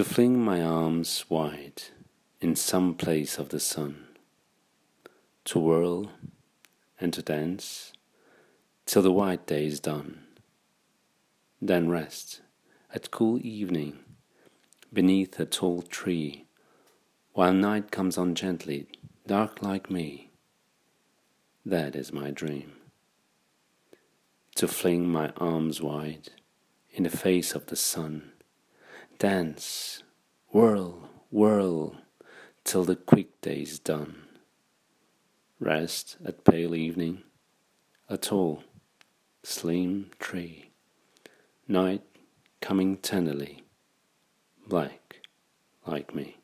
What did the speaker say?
to fling my arms wide in some place of the sun, to whirl and to dance till the white day is done, then rest at cool evening beneath a tall tree while night comes on gently, dark like me. That is my dream. To fling my arms wide in the face of the sun, dance, whirl, whirl, till the quick day's done. Rest at pale evening, a tall, slim tree, night coming tenderly, black like me.